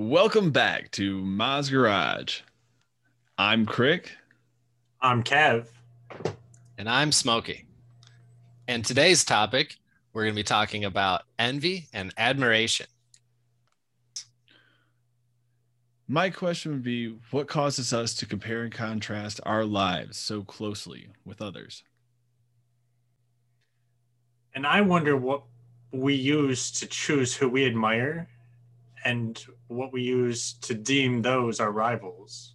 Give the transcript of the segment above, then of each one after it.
Welcome back to Moz Garage. I'm Crick. I'm Kev. And I'm Smokey. And today's topic, we're going to be talking about envy and admiration. My question would be what causes us to compare and contrast our lives so closely with others? And I wonder what we use to choose who we admire and what we use to deem those our rivals.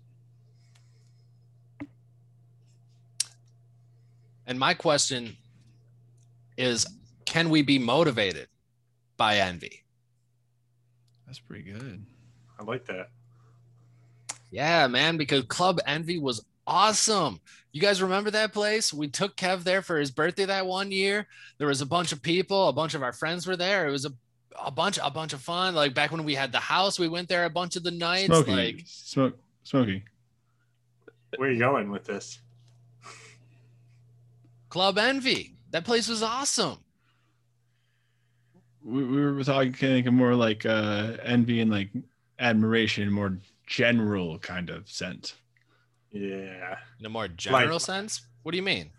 And my question is can we be motivated by envy? That's pretty good. I like that. Yeah, man, because Club Envy was awesome. You guys remember that place? We took Kev there for his birthday that one year. There was a bunch of people, a bunch of our friends were there. It was a a bunch a bunch of fun. Like back when we had the house, we went there a bunch of the nights. Smokey, like smoke, Smokey. Where are you going with this? Club Envy. That place was awesome. We, we were talking more like uh, envy and like admiration, more general kind of sense. Yeah. In a more general Like- sense? What do you mean?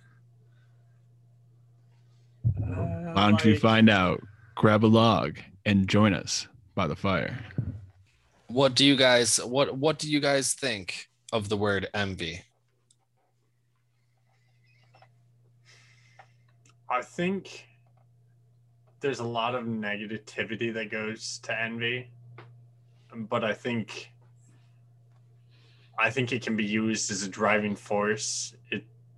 Uh, Why don't you find out? Grab a log and join us by the fire. What do you guys what what do you guys think of the word envy? I think there's a lot of negativity that goes to envy, but I think I think it can be used as a driving force.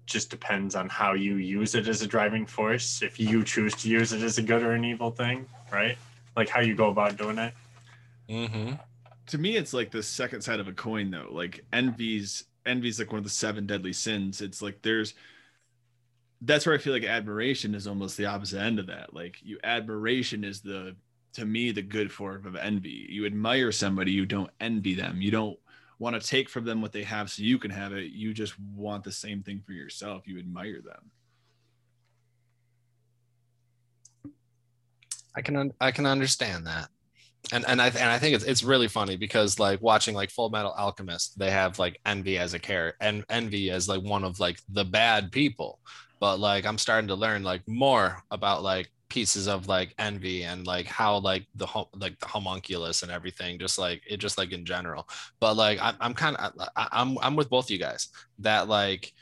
It just depends on how you use it as a driving force. If you choose to use it as a good or an evil thing, right? Like how you go about doing it. Mm-hmm. to me it's like the second side of a coin though like envy's envy's like one of the seven deadly sins it's like there's that's where i feel like admiration is almost the opposite end of that like you admiration is the to me the good form of envy you admire somebody you don't envy them you don't want to take from them what they have so you can have it you just want the same thing for yourself you admire them I can I can understand that. And and I and I think it's it's really funny because like watching like Fullmetal Alchemist, they have like envy as a character and envy as like one of like the bad people. But like I'm starting to learn like more about like pieces of like envy and like how like the hom- like the homunculus and everything just like it just like in general. But like I, i'm kind of i'm i'm with both you guys that like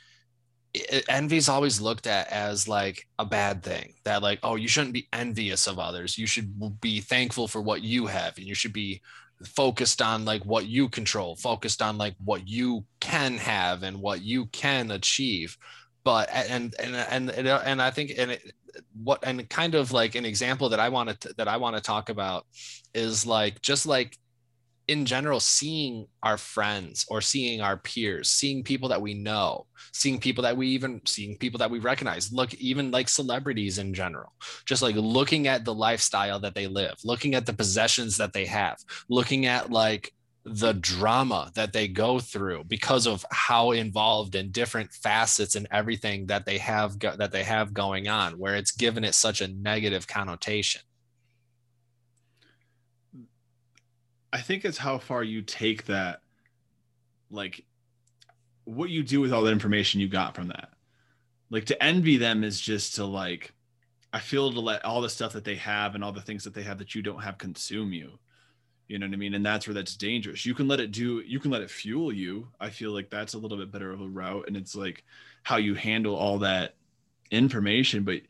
envy's always looked at as like a bad thing that like oh you shouldn't be envious of others. You should be thankful for what you have and you should be focused on like what you control focused on like what you can have and what you can achieve. But and and and and, uh, and i think and it, what and kind of like an example that i want to that i want to talk about is like just like in general seeing our friends or seeing our peers seeing people that we know seeing people that we even seeing people that we recognize look even like celebrities in general just like looking at the lifestyle that they live looking at the possessions that they have looking at like the drama that they go through because of how involved in different facets and everything that they have go- that they have going on where it's given it such a negative connotation I think it's how far you take that, like what you do with all the information you got from that. Like to envy them is just to like, I feel to let all the stuff that they have and all the things that they have that you don't have consume you. You know what I mean? And that's where that's dangerous. You can let it do, you can let it fuel you. I feel like that's a little bit better of a route. And it's like how you handle all that information, but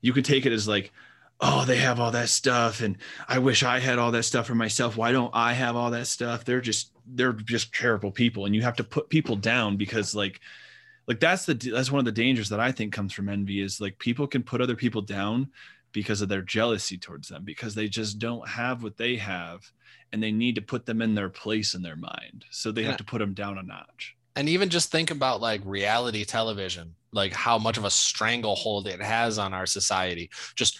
you could take it as like, oh, they have all that stuff, and I wish I had all that stuff for myself. Why don't I have all that stuff? They're just they're just terrible people, and you have to put people down because like like that's the that's one of the dangers that I think comes from envy is like people can put other people down because of their jealousy towards them because they just don't have what they have and they need to put them in their place in their mind so they Yeah. have to put them down a notch and even just think about like reality television like how much of a stranglehold it has on our society just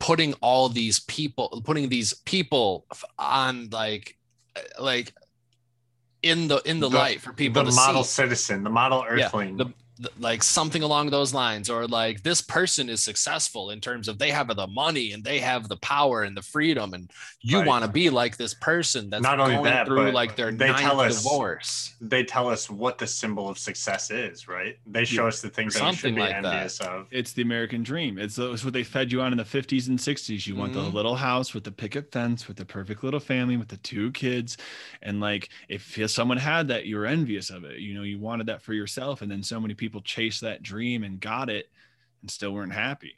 putting all these people putting these people on like like in the in the, The- light for people the to model see citizen, the model Yeah, earthling. the- th- like something along those lines or like this person is successful in terms of they have the money and they have the power and the freedom and you Right. want to be like this person that's Not only going that, through but like their they ninth tell us- divorce They tell us what the symbol of success is, right? They show us the things that we should Something be like that. of. It's the American dream. It's, it's what they fed you on in the 50s and 60s. You want the Mhm. little house with the picket fence, with the perfect little family, with the two kids. And like, if someone had that, you were envious of it. You know, you wanted that for yourself. And then so many people chased that dream and got it and still weren't happy.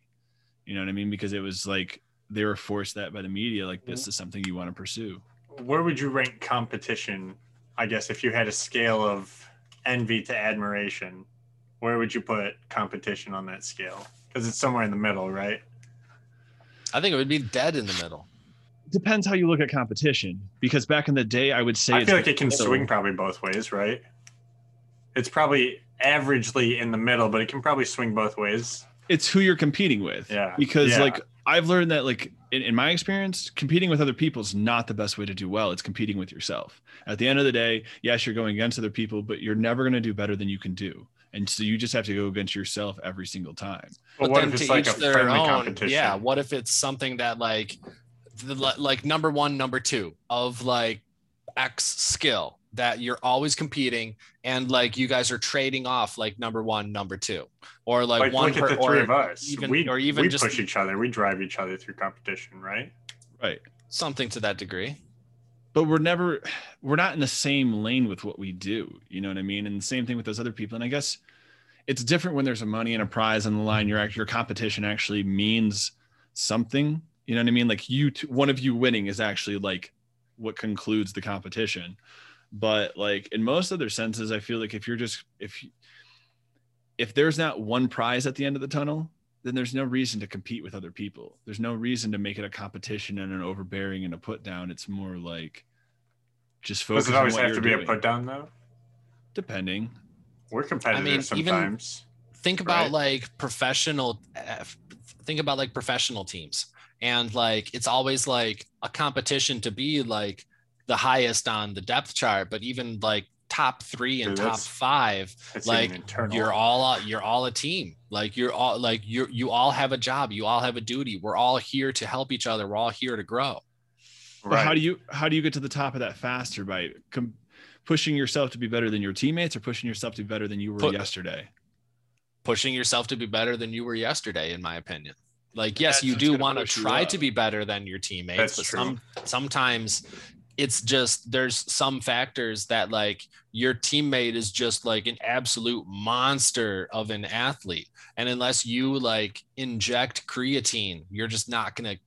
You know what I mean? Because it was like they were forced that by the media. Like, this mm-hmm. is something you want to pursue. Where would you rank competition? I guess if you had a scale of envy to admiration, where would you put competition on that scale? Because it's somewhere in the middle, right? i think it would be dead in the middle Depends how you look at competition. Because back in the day, I would say I feel like it can middle. swing probably both ways, right? It's probably averagely in the middle, but it can probably swing both ways. it's who you're competing with. Yeah. Because Yeah. like I've learned that like in, in my experience, competing with other people is not the best way to do well. It's competing with yourself. At the end of the day, yes, you're going against other people, but you're never going to do better than you can do. And so you just have to go against yourself every single time. But what if it's like a friendly competition? yeah what if it's something that like the, like number one number two of like x skill that you're always competing and like you guys are trading off like number one number two or like, like, one look at the three or of us. even- we or even we just- push each other. We drive each other through competition, right? Right. something to that degree But we're never we're not in the same lane with what we do. You know what I mean? And the same thing with those other people. And I guess it's different when there's a money and a prize on the line. Your your competition actually means something. You know what I mean? Like you, t- one of you winning is actually like what concludes the competition. But like in most other senses, I feel like if you're just if if there's not one prize at the end of the tunnel, then there's no reason to compete with other people. There's no reason to make it a competition and an overbearing and a put down. It's more like just focus Does it on always what have you're to be a put down though? Depending. We're competitive I even- sometimes. think about Right. like professional uh, think about like professional teams and like it's always like a competition to be like the highest on the depth chart but even like top three and Dude, top that's- five It's like, you're all a- you're all a team. Like you're all like you you all have a job. You all have a duty. We're all here to help each other. We're all here to grow. But right. how do you how do you get to the top of that faster? By com- pushing yourself to be better than your teammates or pushing yourself to be better than you were Put- yesterday? pushing yourself to be better than you were yesterday in my opinion. Like yes That's you do want to try to be better than your teammates That's but some sometimes it's just there's some factors that like your teammate is just like an absolute monster of an athlete and unless you like inject creatine you're just not going to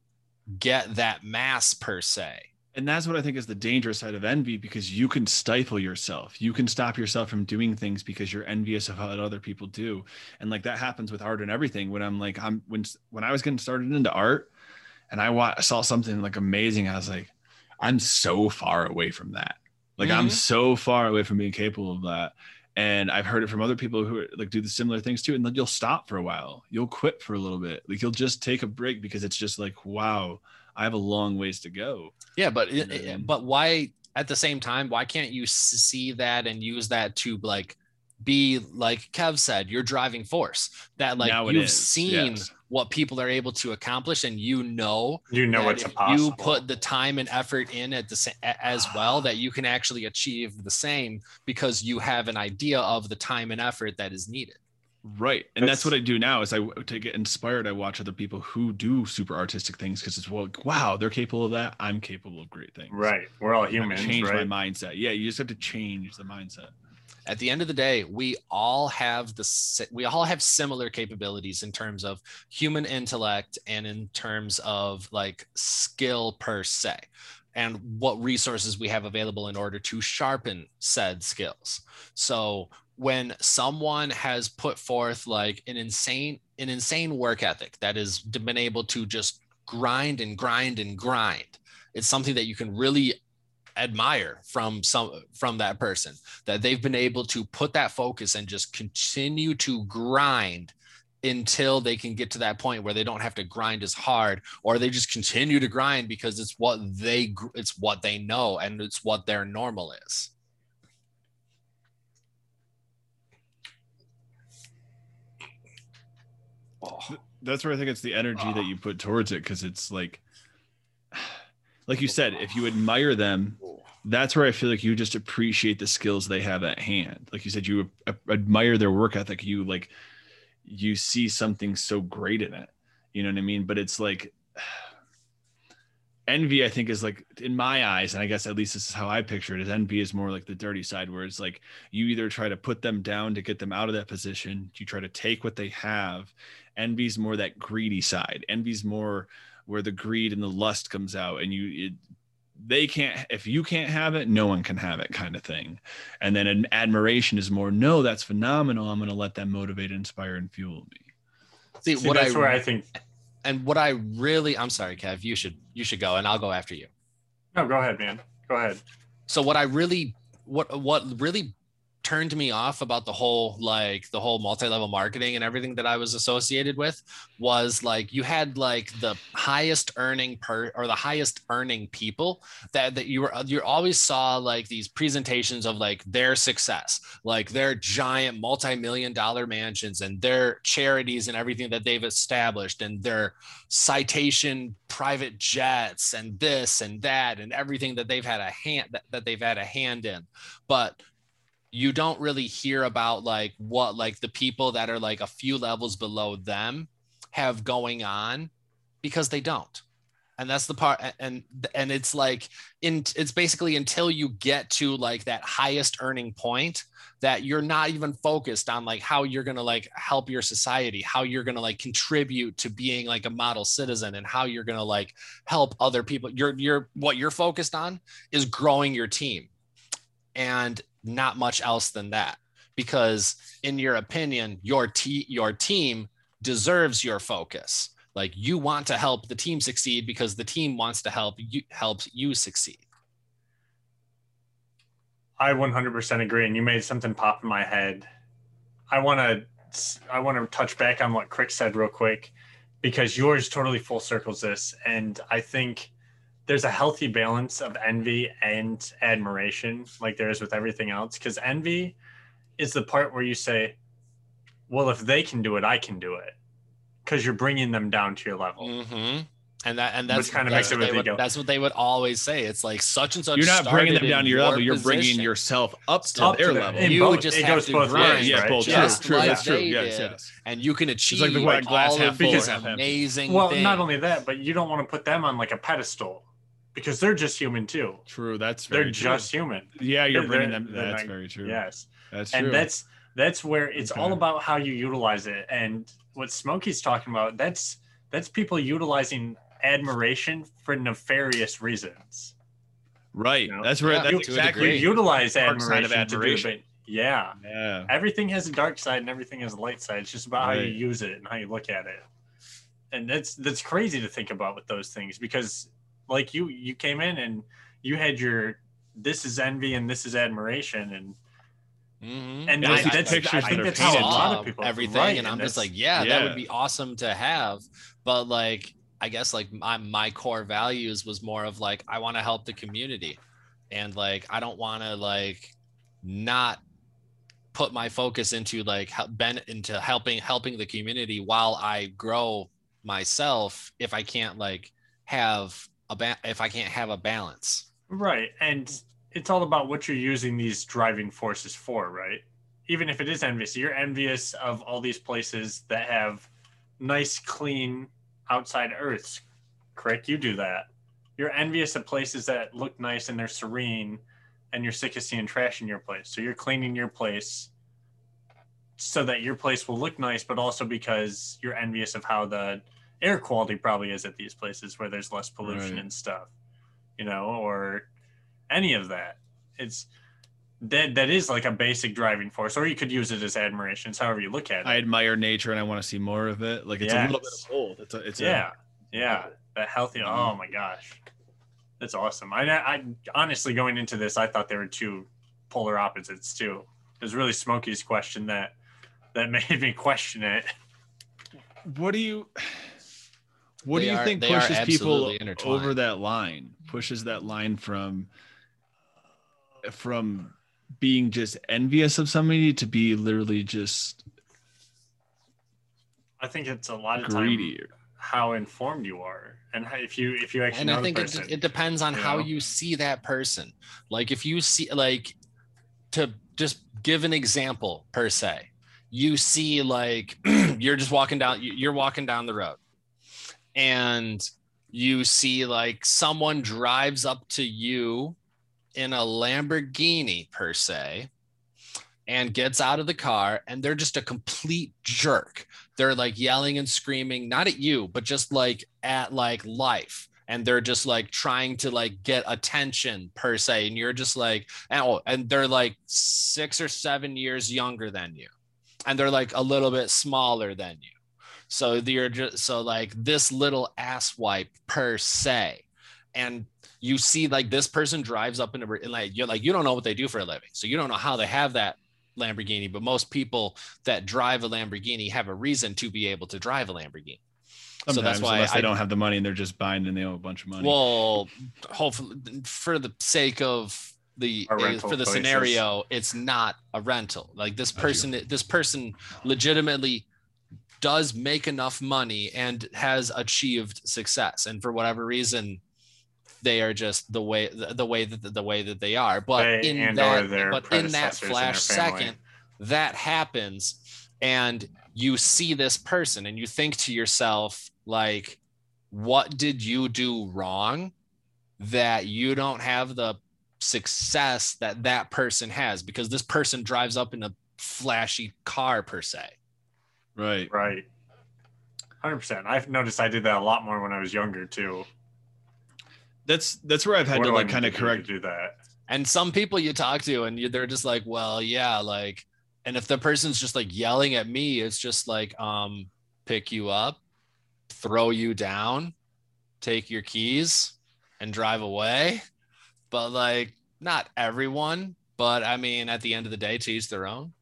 get that mass per se And that's what I think is the dangerous side of envy because you can stifle yourself. You can stop yourself from doing things because you're envious of what other people do. And like that happens with art and everything. When I'm like, I'm when when I was getting started into art and I saw something like amazing, I was like, I'm so far away from that. Like I'm Mhm. so far away from being capable of that. And I've heard it from other people who like do the similar things too. And then you'll stop for a while. You'll quit for a little bit. Like you'll just take a break because it's just like, wow, I have a long ways to go. Yeah, but it, know it- but why at the same time why can't you see that and use that to like be like Kev said, your driving force that like Now you've seen yes. What people are able to accomplish and you know you know that what's possible. you put the time and effort in at the sa- a- as well that you can actually achieve the same because you have an idea of the time and effort that is needed. Right. And that's, That's- what I do now is I to get inspired, I watch other people who do super artistic things because it's well, wow, they're capable of that. I'm capable of great things. right. We're all I gotta humans, change right? my mindset. Yeah, you just have to change the mindset. At the end of the day we all have the we all have similar capabilities in terms of human intellect and in terms of like skill per se and what resources we have available in order to sharpen said skills. So when someone has put forth like an insane an insane work ethic that has been able to just grind and grind and grind it's something that you can really admire from some from that person that they've been able to put that focus and just continue to grind until they can get to that point where they don't have to grind as hard or they just continue to grind because it's what they it's what they know and it's what their normal is Oh. that's where I think it's the energy that you put towards it because it's like, like you said, if you admire them, that's where I feel like you just appreciate the skills they have at hand. Like you said, you admire their work ethic. You like, you see something so great in it. You know what I mean? But it's like, envy, I think, is like in my eyes, and I guess at least this is how I picture it. Is envy is more like the dirty side, where it's like you either try to put them down to get them out of that position, you try to take what they have. Envy's more that greedy side. Envy's more where the greed and the lust comes out, and you it, they can't if you can't have it no one can have it kind of thing and then an admiration is more no that's phenomenal i'm going to let that motivate inspire and fuel me See, See, what that's I where I think. and what I really I'm sorry, Kev, you should you should go and I'll go after you. No, go ahead, man. Go ahead. So what I really what what really turned me off about the whole like the whole multi-level marketing and everything that I was associated with was like you had like the highest earning per or the highest earning people that that you were you always saw like these presentations of like their success like their giant multi-million dollar mansions and their charities and everything that they've established and their citation private jets and this and that and everything that they've had a hand that, that they've had a hand in. But you don't really hear about like what like the people that are like a few levels below them have going on because they don't. And that's the part and and it's like in it's basically until you get to like that highest earning point that you're not even focused on like how you're going to like help your society how you're going to like contribute to being like a model citizen and how you're going to like help other people. You're you're what you're focused on is growing your team. And not much else than that. Because in your opinion your te- your team deserves your focus. Like you want to help the team succeed because the team wants to help you help you succeed. I 100% agree, and you made something pop in my head. I want to I want to touch back on what Crick said real quick because yours totally full circles this, and I think there's a healthy balance of envy and admiration, like there is with everything else. Because envy is the part where you say, "Well, if they can do it, I can do it," because you're bringing them down to your level. mm-hmm. and that and that's Which kinda that's makes it what they would, go- that's what they would always say it's like such and such you're not bringing them down to your level you're position. bringing yourself up to Up their to level in you both- just it have goes to both grind, ways, yeah, right? both. Just true, true, like that's true. they Yes, yes. and you can achieve like the like glass all half of full or half amazing Well, things. not only that, but you don't want to put them on like a pedestal because they're just human too. True. That's They're true. just human. Yeah, you're they're- bringing them. That's not- very true. Yes. That's true. and that's that's where it's all about how you utilize it and what smokey's talking about that's that's people utilizing admiration for nefarious reasons right. you know, That's where. yeah, that's to exactly. you utilize Dark side admiration, to do admiration. it, but yeah Yeah. everything has a dark side and everything has a light side it's just about how you use it and how you look at it and that's that's crazy to think about with those things because like you you came in and you had your this is envy and this is admiration and Mhm. and Yeah, I, that's, pictures I that think that's how a lot of people everything right, and i'm just like yeah, that would be awesome to have. But like i guess like my, my core values was more of like i want to help the community. And like i don't want to like not put my focus into like help ben into helping helping the community while i grow myself if i can't like have a ba- if i can't have a balance Right. And it's all about what you're using these driving forces for, right? Even if it is envious, you're envious of all these places that have nice, clean outside earths. Correct? You do that. You're envious of places that look nice and they're serene, and you're sick of seeing trash in your place. So you're cleaning your place so that your place will look nice, but also because you're envious of how the air quality probably is at these places where there's less pollution Right. and stuff you know, or any of that. It's that that is like a basic driving force, or you could use it as admiration. It's however you look at it. I admire nature and I want to see more of it. Like it's a little bit Yes. of both. It's a. It's a, yeah, yeah, that healthy. Oh my gosh, that's awesome. I, I honestly going into this, I thought there were two polar opposites too. It was really Smokey's question that that made me question it. What do you? What They do you are- think pushes people over that line? Pushes that line from from being just envious of somebody to be literally just I think it's a lot of greedy. time how informed you are, and how, if you if you actually and know I think the it, person. it depends on you how know? you see that person. Like if you see like to just give an example per se, you see like you're just walking down you're walking down the road and you see like someone drives up to you in a Lamborghini per se and gets out of the car and they're just a complete jerk. They're like yelling and screaming, not at you, but just like at like life. And they're just like trying to like get attention per se. And you're just like, oh, and they're like six or seven years younger than you. And they're like a little bit smaller than you. So you're just so like this little ass wipe per se. And you see like this person drives up in a and like you're like you don't know what they do for a living. So you don't know how they have that Lamborghini, but most people that drive a Lamborghini have a reason to be able to drive a Lamborghini. Sometimes, so that's why unless they don't have the money and they're just buying and they owe a bunch of money. well, hopefully for the sake of the uh, for the places. scenario, it's not a rental. Like this person, this person legitimately does make enough money and has achieved success, and for whatever reason, they are just the way the, way that the way that they are. But They in that, but in that flash second, that happens, and you see this person, and you think to yourself, like, what did you do wrong that you don't have the success that that person has? Because this person drives up in a flashy car per se. Right. right. Hundred percent. I've noticed I did that a lot more when I was younger too. That's that's where I've had What to like kind of correct. to do that. And some people you talk to, and you, they're just like, well, yeah, like, and if the person's just like yelling at me, it's just like, um, pick you up, throw you down, take your keys, and drive away. But like, not everyone. But I mean, at the end of the day, to each their own.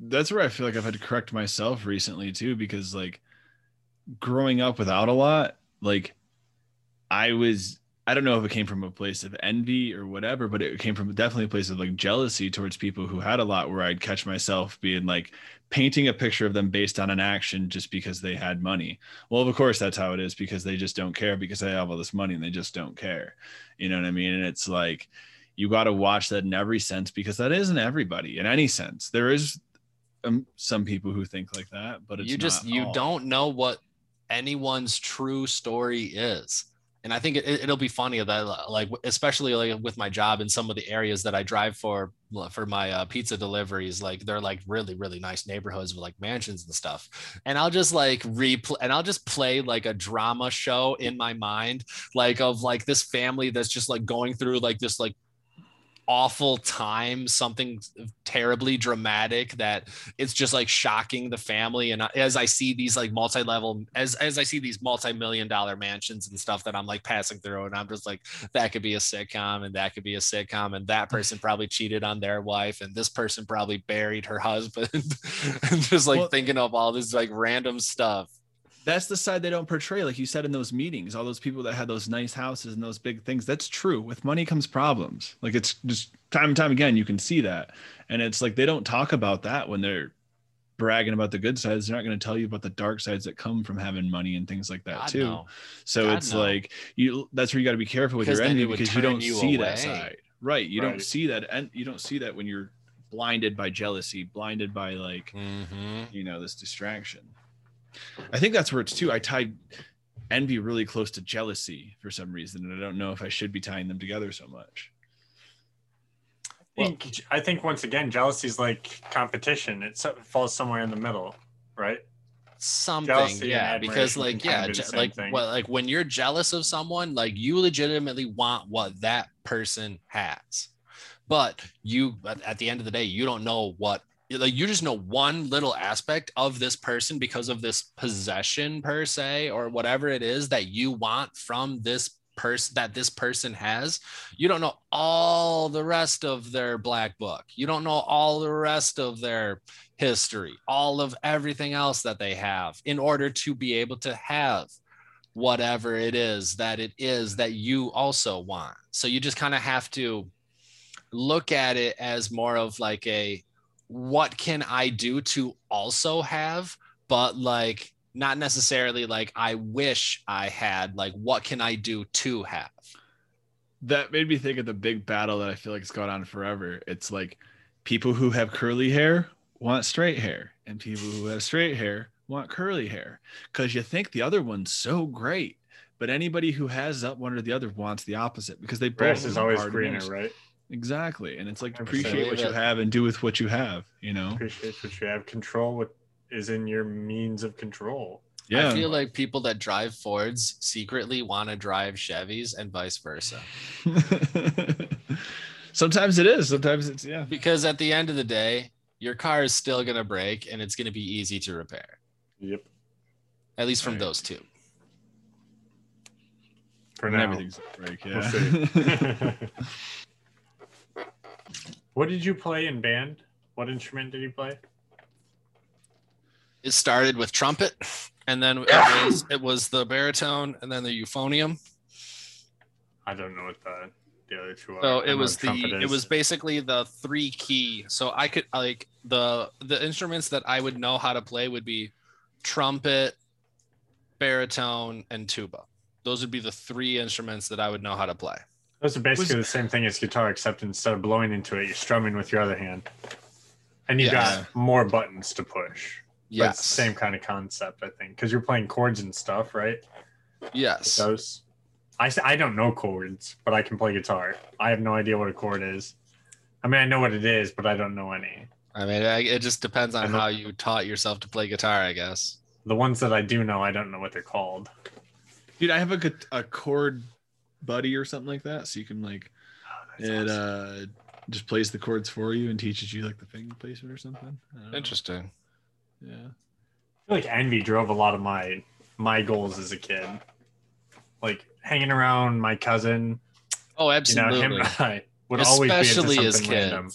That's where I feel like I've had to correct myself recently too, because like growing up without a lot, like I was I don't know if it came from a place of envy or whatever, but it came from definitely a place of like jealousy towards people who had a lot where I'd catch myself being like painting a picture of them based on an action just because they had money. Well, of course that's how it is because they just don't care because they have all this money and they just don't care. You know what I mean? And it's like you got to watch that in every sense because that isn't everybody in any sense. There is um, some people who think like that, but it's you just you all. don't know what anyone's true story is and i think it, it'll be funny that like especially like with my job in some of the areas that i drive for for my uh, pizza deliveries like they're like really really nice neighborhoods with like mansions and stuff and i'll just like replay and i'll just play like a drama show in my mind like of like this family that's just like going through like this like awful time something terribly dramatic that it's just like shocking the family. And as i see these like multi-level as as i see these multi-million dollar mansions and stuff that i'm like passing through and i'm just like that could be a sitcom and that could be a sitcom and that mm. person probably cheated on their wife and this person probably buried her husband and just like Well- thinking of all this like random stuff that's the side they don't portray like you said in those meetings all those people that had those nice houses and those big things. That's true. With money comes problems. Like it's just time and time again you can see that. And it's like they don't talk about that when they're bragging about the good sides. They're not going to tell you about the dark sides that come from having money and things like that God, too. no. so God, it's no. like you that's where you got to be careful with your then envy because you don't you see away. that side. Right. You don't see that and you don't see that when you're blinded by jealousy blinded by like Mhm. you know this distraction i think that's where it's too i tied envy really close to jealousy for some reason and i don't know if i should be tying them together so much I think, I think once again, jealousy is like competition. It falls somewhere in the middle, right? something Jealousy yeah because like yeah je- like thing. well like when you're jealous of someone like you legitimately want what that person has but you at at the end of the day you don't know what like you just know one little aspect of this person because of this possession per se or whatever it is that you want from this person that this person has you don't know all the rest of their black book you don't know all the rest of their history, all of everything else that they have in order to be able to have whatever it is that it is that you also want. So you just kind of have to look at it as more of like a what can I do to also have, but like not necessarily like I wish I had. Like, what can I do to have? that made me think of the big battle that I feel like it's gone on forever. It's like people who have curly hair want straight hair, and people who have straight hair want curly hair because you think the other one's so great. But anybody who has up one or the other wants the opposite because they both Grass is are always greener, right? Exactly, and it's like appreciate what you have and do with what you have. You know, Appreciate what you have. Control what is in your means of control. yeah. I feel like people that drive Fords secretly want to drive Chevys and vice versa. sometimes it is. Sometimes it's yeah. Because at the end of the day, your car is still going to break and it's going to be easy to repair, Yep. at least from Right. those two. For And now. everything's a break. We'll Yeah. what did you play in band? What instrument did you play? It started with trumpet and then it was, it was the baritone and then the euphonium. I don't know what the the other two are. So it was the trumpet it is. was basically the three key. So I could like the the instruments that I would know how to play would be trumpet, baritone, and tuba. Those would be the three instruments that I would know how to play. Those are basically was- the same thing as guitar, except instead of blowing into it, you're strumming with your other hand, and you Yes. got more buttons to push. But Yes. it's the same kind of concept, I think, because you're playing chords and stuff, right? Yes. Those. I s- I don't know chords, but I can play guitar. I have no idea what a chord is. I mean, I know what it is, but I don't know any. I mean, I- it just depends on how you taught yourself to play guitar, I guess. The ones that I do know, I don't know what they're called. Dude, I have a a chord buddy or something like that, so you can like Oh, it awesome. uh just plays the chords for you and teaches you like the finger placement or something. I don't know. Interesting. Yeah. I feel like envy drove a lot of my my goals as a kid. Like hanging around my cousin, Oh, you know, absolutely. him and I would always be Especially into as something kids. random.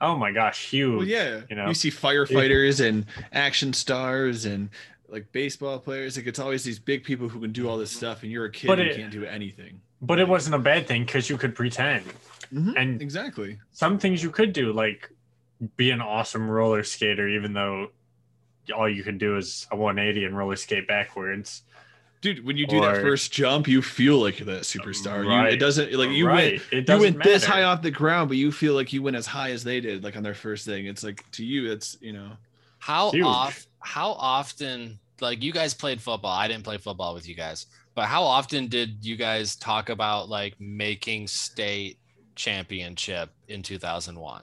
Oh my gosh, huge. Well, yeah. you know? you see firefighters and action stars and like baseball players. Like it's always these big people who can do all this stuff, and you're a kid But and it- can't do anything. But it wasn't a bad thing because you could pretend. Mhm, And Exactly. some things you could do, like be an awesome roller skater, even though all you can do is a 180 and roller skate backwards. Dude, when you do that first jump, you feel like that superstar. You, it doesn't like you right. went It you doesn't went this high off the ground, but you feel like you went as high as they did, like on their first thing. It's like to you, it's you know, How Huge. off how often like you guys played football? I didn't play football with you guys, but how often did you guys talk about like making state championship in 2001?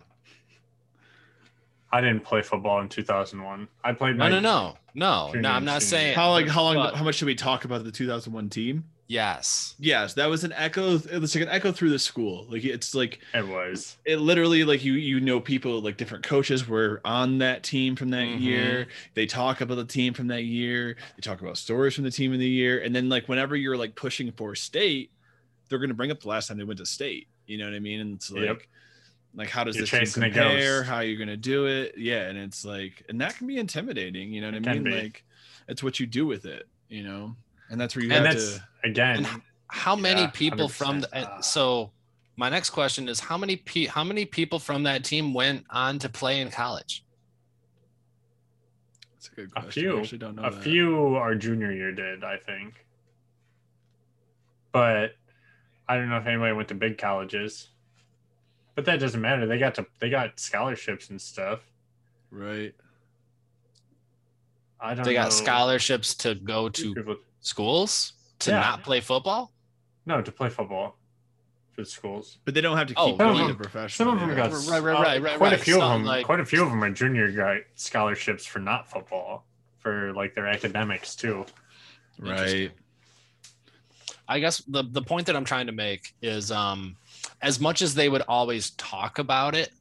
I didn't play football in 2001. I played No, my no, no, no, Junior no. I'm not saying how like how long but- how much should we talk about the 2001 team? Yes. Yes, that was an echo. It was like an echo through the school. Like it's like It was. it literally like you you know people like different coaches were on that team from that Mhm. year they talk about the team from that year they talk about stories from the team in the year and then like whenever you're like pushing for state they're going to bring up the last time they went to state you know what i mean and it's like Yep. like how does You're this team chasing a compare ghost. how you're going to do it yeah and it's like and that can be intimidating you know what It i mean be. like it's what you do with it you know and that's where you And have that's to again. And how many Yeah, people from 100%. the, and so my next question is how many pe- how many people from that team went on to play in college? That's a good question. A question few. I actually don't know a that. few our junior year did, I think. But I don't know if anybody went to big colleges. But that doesn't matter. They got to they got scholarships and stuff. right I don't They got know. scholarships to go to People- schools to Yeah. not play football. No, to play football for the schools. but they don't have to Oh, keep some of going them- to professional Some of them yeah. got Right, right, uh, right, right, Quite a right. few of them. like- quite a few of them are junior guy scholarships for not football for like their academics too. right I guess the the point that I'm trying to make is um as much as they would always talk about it,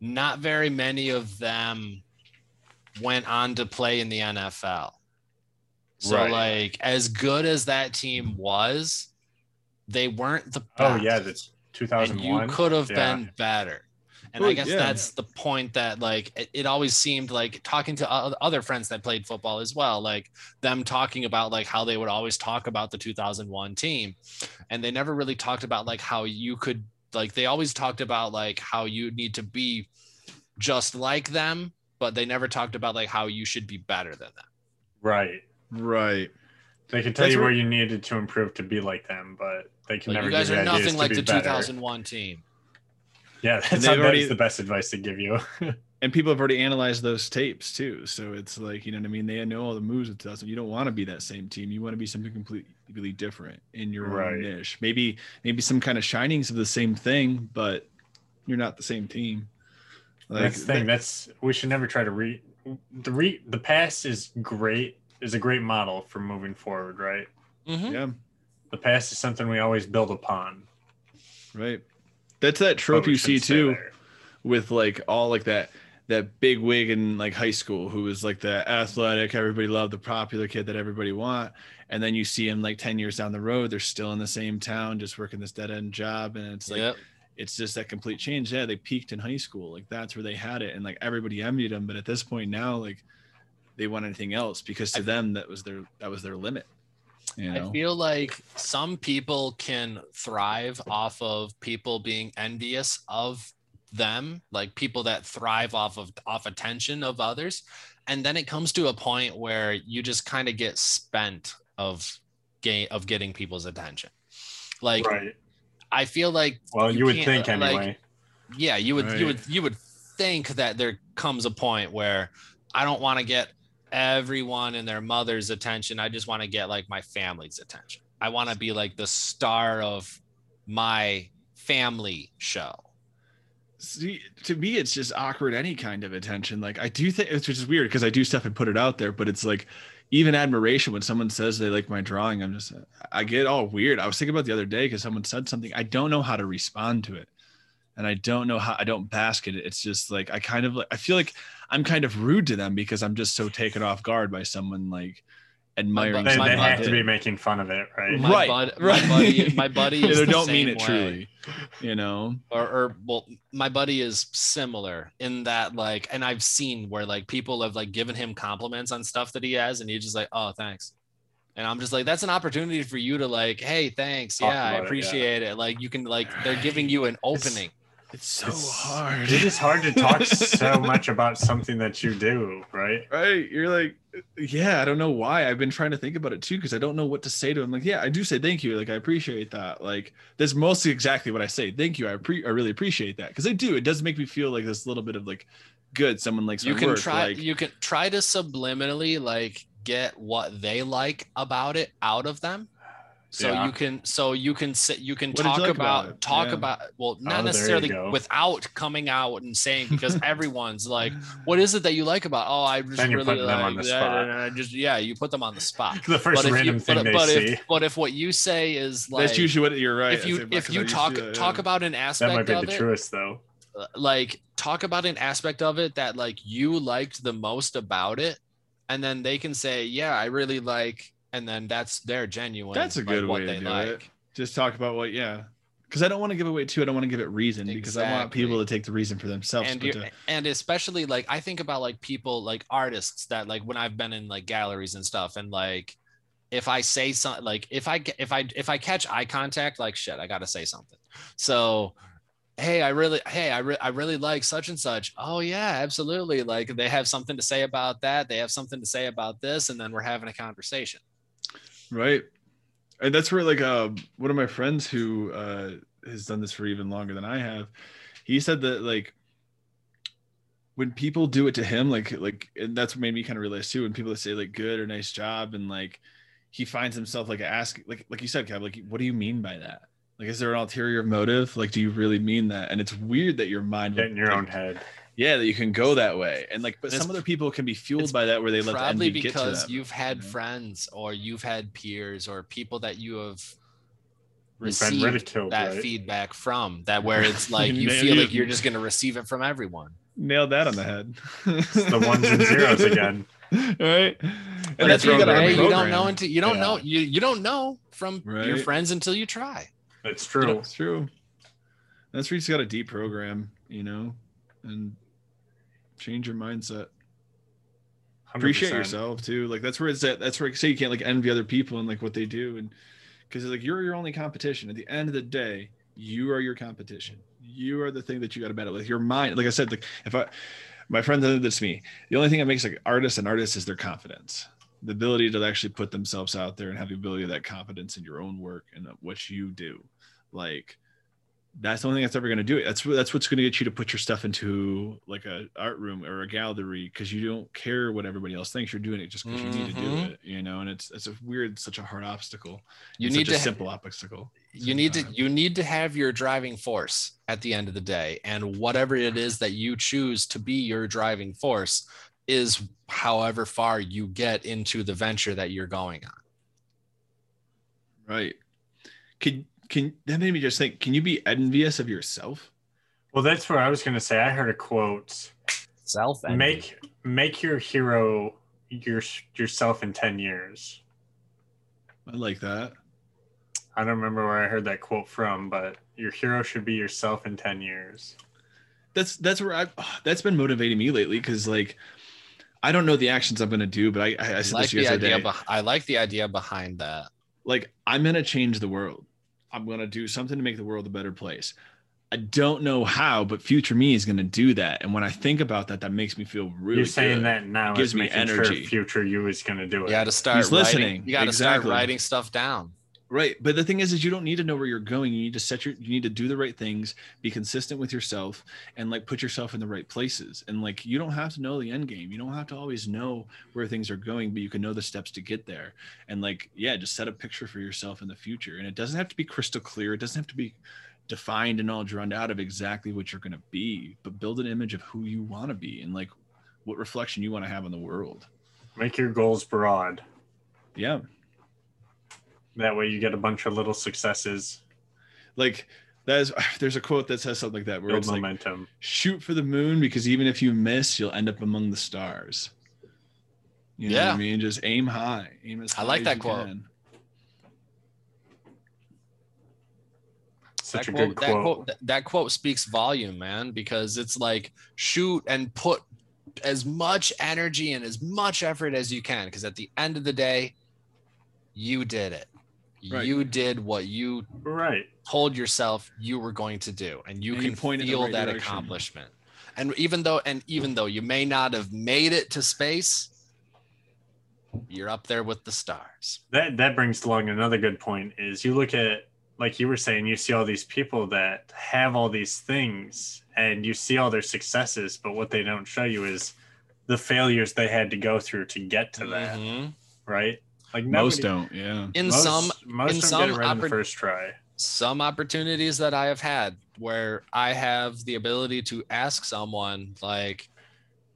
not very many of them went on to play in the NFL. So Right. like as good as that team was, they weren't the best. Oh yeah, the and you could have Yeah. been better. And I guess yeah. that's the point that like it, it always seemed like talking to other friends that played football as well, like them talking about like how they would always talk about the 2001 team, and they never really talked about like how you could like they always talked about like how you need to be just like them but they never talked about like how you should be better than them. Right. Right. They can tell That's you where- where you needed to improve to be like them, but they can Like, never you guys give you are ideas nothing to like be the better. 2001 team. Yeah, that's not, already- that's the best advice to give you. And people have already analyzed those tapes too. So it's like, you know what I mean? They know all the moves of 2000. You don't want to be that same team. You want to be something completely different in your Right. own niche. Maybe, maybe some kind of shinings of the same thing, but you're not the same team. Like that's the thing. That's we should never try to re the re the past is great is a great model for moving forward, right? Mhm. yeah, The past is something we always build upon. right. That's that trope you see too. there. with like all like that that big wig in like high school who was like the athletic everybody loved the popular kid that everybody want and then you see him like 10 years down the road they're still in the same town just working this dead end job and it's like Yep. it's just that complete change yeah they peaked in high school like that's where they had it and like everybody envied them but at this point now like they want anything else because to I- them that was their that was their limit you know I feel like some people can thrive off of people being envious of them, like people that thrive off of off attention of others. And then it comes to a point where you just kind of get spent of gain of getting people's attention. Like right. I feel like Well, you, would can't, think like, anyway. yeah you would Right. you would you would think that there comes a point where i don't want to get everyone and their mother's attention i just want to get like my family's attention i want to be like the star of my family show See, to me, it's just awkward any kind of attention. Like I do think it's just weird because I do stuff and put it out there, but it's like even admiration when someone says they like my drawing. I'm just I get all weird. I was thinking about the other day because someone said something. I don't know how to respond to it, and I don't know how I don't bask in it. It's just like I kind of like I feel like I'm kind of rude to them because I'm just so taken off guard by someone like admiring. They, they I have to be making fun of it, right? My right, bud- my right. buddy- my buddy is they the don't mean it way. truly, you know. or, or well my buddy is similar in that like and i've seen where like people have like given him compliments on stuff that he has and he's just like oh thanks and i'm just like that's an opportunity for you to like hey thanks Talk yeah i about it, yeah. appreciate it, like you can like they're giving you an opening It's so It's- hard. It is hard to talk so much about something that you do, right? right you're like yeah i don't know why. I've been trying to think about it too because i don't know what to say to him. Like yeah i do say thank you. Like i appreciate that. Like that's mostly exactly what i say. Thank you. I, pre- I really appreciate that. Because i do. It does make me feel like this little bit of like good someone likes you my can work try like you can try to subliminally like get what they like about it out of them so Yeah. you can so you can sit you can What did you talk about, about talk Yeah. about well Oh, not you necessarily without coming out and saying because everyone's like what is it that you like about oh i just really like that," and I just yeah you put them on the spot The first but if random you thing but, they but see. if but if what you say is like that's usually what you're right if you if you talk that, talk yeah. about an that aspect might be of the it truest, though. Uh, like talk about an aspect of it that like you liked the most about it and then they can say yeah i really like and then that's their genuine that's a good what way to they do like. it. Just talk about what yeah. Because i don't want to give away too. I don't want to give it reason because i want people to take the reason for themselves and but to- and especially like i think about like people like artists that like when i've been in like galleries and stuff and like if i say something like if i if i if i catch eye contact like shit i gotta say something. So hey i really hey i, re- I really like such and such. Oh yeah absolutely. Like they have something to say about that. They have something to say about this and then we're having a conversation right. And that's where like uh one of my friends who uh has done this for even longer than i have he said that like when people do it to him like like and that's what made me kind of realize too when people say like good or nice job and like he finds himself like asking like like you said Kev, like what do you mean by that? Like is there an ulterior motive? Like do you really mean that? And it's weird that your mind in your think- own head. Yeah that you can go that way. And like but It's- some other people can be fueled by that where they let the probably envy get to because them, you've had you know? friends or you've had peers or people that you have received ridiculed, that right? feedback from that where it's like you Nailed feel like you're just going to receive it from everyone. Nailed that on the head. The ones and zeros again. right? And but that's if you, you gotta hey, you don't know until you don't Yeah. know you, you don't know from your friends until you try. It's You know, true. it's true. That's where you just got to deprogram you know? And change your mindset 100%. appreciate yourself too like that's where it's at that's where I say you can't like envy other people and like what they do and because like you're your only competition at the end of the day you are your competition you are the thing that you got to battle with your mind like i said like if i My friend said this to me. The only thing that makes like artists an artist is their confidence, the ability to actually put themselves out there and have the ability of that confidence in your own work and what you do. Like that's the only thing that's ever going to do it. That's that's what's going to get you to put your stuff into like a art room or a gallery because you don't care what everybody else thinks. You're doing it just because mm-hmm. you need to do Mhm. it, you know. And it's it's a weird, such a hard obstacle. You It's need such a to simple obstacle. you need to you need to have your driving force at the end of the day and whatever it is that you choose to be your driving force is however far you get into the venture that you're going on right. Can can that made me just think? Can you be envious of yourself? Well, that's what I was going to say. I heard a quote: self "Make make your hero your yourself in ten years." I like that. I don't remember where I heard that quote from, but your hero should be yourself in ten years. that's that's where I ah, that's been motivating me lately because like I don't know the actions I'm gonna do, but I I, I said like this the idea beh- I like the idea behind that like I'm gonna change the world. I'm gonna do something to make the world a better place. I don't know how, but future me is gonna do that. And when I think about that, that makes me feel really. You're saying good. that now it Gives me energy. sure future you is going to do it. you got to start He's writing, listening. you got to start writing stuff down Right. But the thing is, is you don't need to know where you're going. You need to set your, you need to do the right things, be consistent with yourself and like put yourself in the right places. And like, you don't have to know the end game. You don't have to always know where things are going, but you can know the steps to get there. And like, yeah, just set a picture for yourself in the future. And it doesn't have to be crystal clear. It doesn't have to be defined and all drawn out of exactly what you're going to be, but build an image of who you want to be and like what reflection you want to have on the world. Make your goals broad. Yeah. That way, you get a bunch of little successes. Like, that is, there's a quote that says something like that where Build it's like, momentum. shoot for the moon because even if you miss, you'll end up among the stars. You know what Yeah. I mean? Just aim high. Aim as I high like as that you quote. can. Such that a quote, good that quote. quote that- that quote speaks volume man because it's like shoot and put as much energy and as much effort as you can because at the end of the day you did it Right. you did what you Right. told yourself you were going to do and you And you can point in feel right that direction. accomplishment and even though and even though you may not have made it to space you're up there with the stars That that brings along another good point is you look at like you were saying, you see all these people that have all these things and you see all their successes, but what they don't show you is the failures they had to go through to get to that, Mhm. right? Like Most don't. Yeah. in most, some most in don't some get it right in the first try. some opportunities that I have had where I have the ability to ask someone like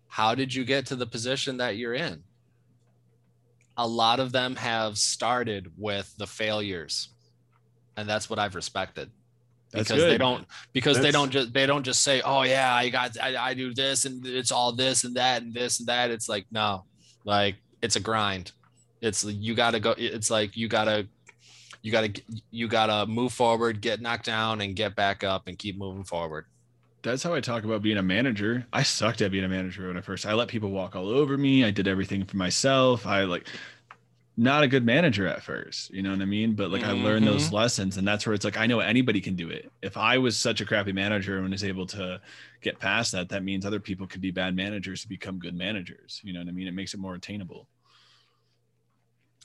how did you get to the position that you're in? A lot of them have started with the failures. And that's what I've respected. That's Because they don't because they don't just they don't just say, "Oh yeah, I got I, I do this and it's all this and that and this and that." It's like, no. Like it's a grind. It's you got to go it's like you got to you got to you got to move forward, get knocked down and get back up and keep moving forward. That's how I talk about being a manager. I sucked at being a manager when I first. I let people walk all over me. I did everything for myself. I like not a good manager at first. You know what I mean? But like I learned those mm-hmm. lessons, and that's where it's like I know anybody can do it. If I was such a crappy manager and was able to get past that, that means other people could be bad managers to become good managers. You know what I mean? It makes it more attainable.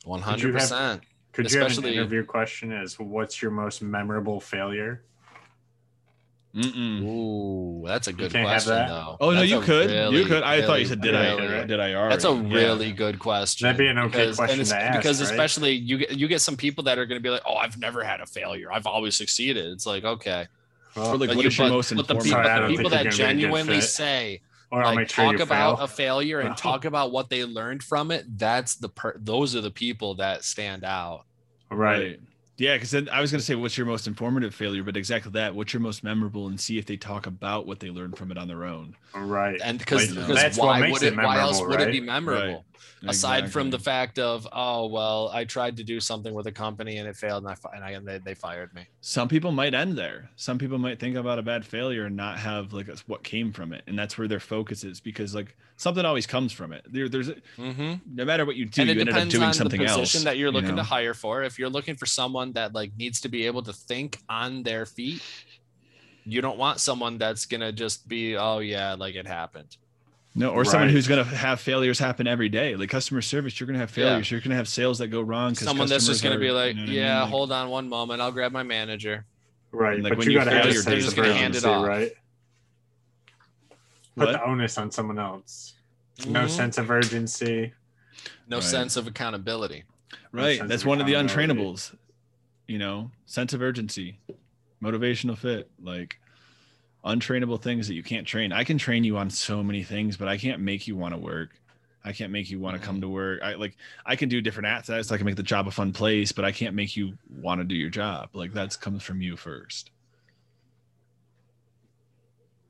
100%. Could you have Especially- an interview question as what's your most memorable failure? Mm-mm. Ooh, that's a good question that? though. Oh no, you could. really, you could. I thought you said, "Did I? really- Did I already?" That's a Yeah. really good question. That'd be an okay because, question to ask, because right? especially you get you get some people that are going to be like, "Oh, I've never had a failure. I've always succeeded." It's like, okay, Well, like, But what you- is your but- most but the people, Sorry, I the people that you're gonna be a good genuinely fit. say or I'll like make sure talk you about fail. a failure and talk about what they learned from it. That's the per- those are the people that stand out. right. Yeah, because then I was going to say, what's your most informative failure? But exactly that. What's your most memorable? And see if they talk about what they learned from it on their own. Right. And because Like, because that's what why makes would it it? Why else memorable, would it be right? memorable? Aside from the fact of oh well, I tried to do something with a company and it failed and I fi- and, I, and they, they fired me. some people might end there. Some people might think about a bad failure and not have like a, what came from it, and that's where their focus is because like something always comes from it. There, there's Mm-hmm. no matter what you do, and it you ended up depends doing on the something position else that you're you looking know? to hire for. If you're looking for someone that like needs to be able to think on their feet, you don't want someone that's gonna just be, oh yeah, like it happened. No, or someone who's going to have failures happen every day. Like customer service, you're going to have Yeah. failures. You're going to have sales that go wrong. 'cause Someone that's just going to be like, you know what I mean? yeah, Like, hold on one moment. I'll grab my manager. Right, Like, but when you you gotta fail, have a you're sense just of gonna hand it urgency, off. right? Put What? the onus on someone else. No Mhm. sense of urgency. No Right. sense of accountability. Right. sense That's of one of the untrainables. You know, sense of urgency, motivational fit, like untrainable things that you can't train. I can train you on so many things, but I can't make you want to work. I can't make you want to come to work. I like I can do different assets. I can make the job a fun place, but I can't make you want to do your job. Like that's comes from you first.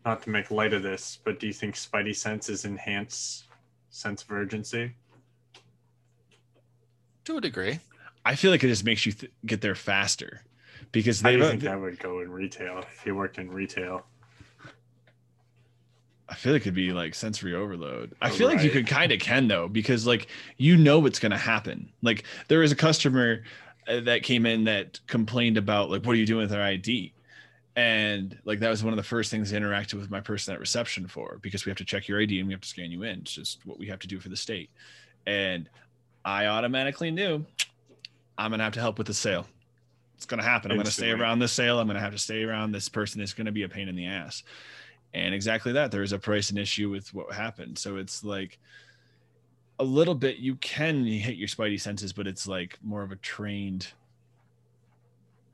Not to make light of this, but do you think Spidey senses enhance sense of urgency? To a degree. I feel like it just makes you th- get there faster because How they do you think that would go in retail if you worked in retail? I feel like it'd be like sensory overload. I feel like you could kind of can though, because like you know what's going to happen. Like there was a customer uh, that came in that complained about like, what are you doing with our ID? And like that was one of the first things I interacted with my person at reception for because we have to check your ID and we have to scan you in. It's just what we have to do for the state. And I automatically knew I'm gonna have to help with the sale. It's gonna happen. I'm gonna stay around this sale. I'm gonna have to stay around this person. It's gonna be a pain in the ass and exactly that there is a pricing issue with what happened so it's like a little bit you can hit your spidey senses but it's like more of a trained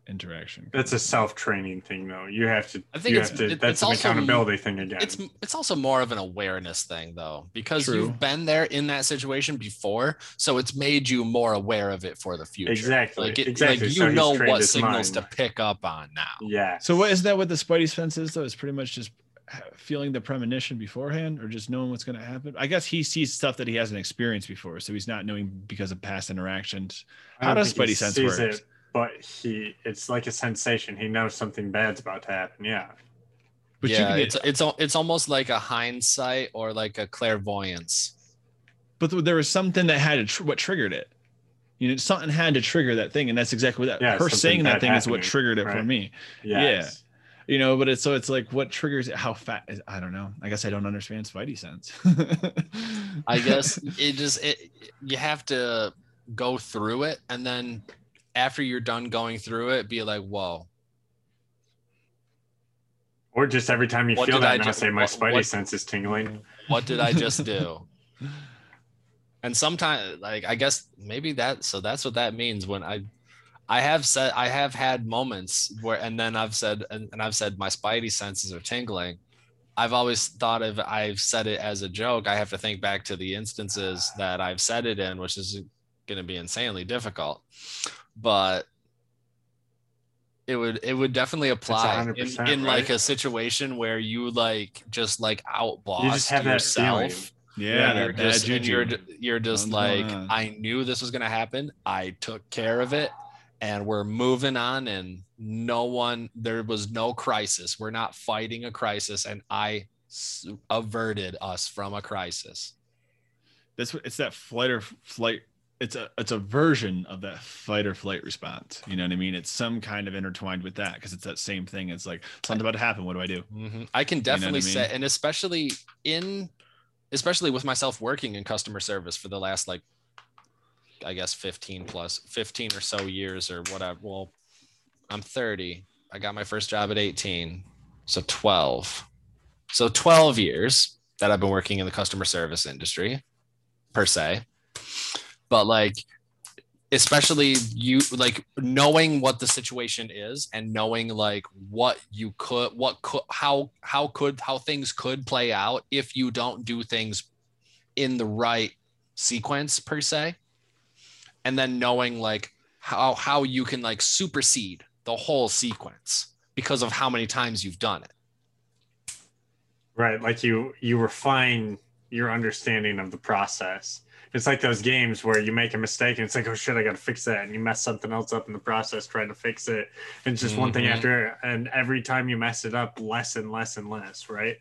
interaction That's a self-training thing, though. You have to. I think you it's- have to. it- that's it's an also- accountability thing again. It's it's also more of an awareness thing though, because True. you've been there in that situation before, so it's made you more aware of it for the future. Exactly, Like, it, exactly. like you So know trained what his signals mind. to pick up on now. yeah. so what is that what the spidey sense is though it's pretty much just feeling the premonition beforehand or just knowing what's going to happen i guess he sees stuff that he hasn't experienced before so he's not knowing because of past interactions How does Spidey sense work? It, but he, it's like a sensation. He knows something bad's about to happen. Yeah. but you yeah, can, it's it's it's almost like a hindsight or like a clairvoyance. but there was something that had to tr- what triggered it you know something had to trigger that thing and that's exactly what that Yeah, her saying that thing is what triggered it for me Yes. you know but it's so it's like what triggers it how fat is i don't know i guess i don't understand spidey sense I guess it just it you have to go through it and then after you're done going through it, be like, whoa, Or just every time you What feel that, I now ju- say my what- spidey what- sense is tingling. what did I just do? And sometimes like I guess maybe that so that's what that means when I I have said I have had moments where and then I've said and, and I've said my spidey senses are tingling. I've always thought of I've said it as a joke. I have to think back to the instances that I've said it in, which is going to be insanely difficult. But it would it would definitely apply in, 100%, in like a situation where you like just like outboss You just have that yourself feeling. yeah, you're that bad just, and you're you're just Something's like going on. I knew this was gonna happen. I took care of it, and we're moving on. And no one, there was no crisis. We're not fighting a crisis, and I averted us from a crisis. that's what it's that flight or flight it's a it's a version of that fight or flight response you know what i mean it's some kind of intertwined with that because it's that same thing it's like something about to happen what do i do Mhm. I can know I definitely say, and especially in, especially with myself working in customer service for the last like, I guess 15 plus 15 or so years or whatever. Well, I'm 30. I got my first job at 18, so 12. So 12 years that I've been working in the customer service industry, per se. But like especially you like knowing what the situation is and knowing like what you could what could how how could how things could play out if you don't do things in the right sequence per se and then knowing like how how you can like supersede the whole sequence because of how many times you've done it Right. Like you you refine your understanding of the process. It's like those games where you make a mistake and it's like, oh shit, I gotta fix that. And you mess something else up in the process trying to fix it. And it's just one thing Mhm. after and every time you mess it up, less and less and less, right?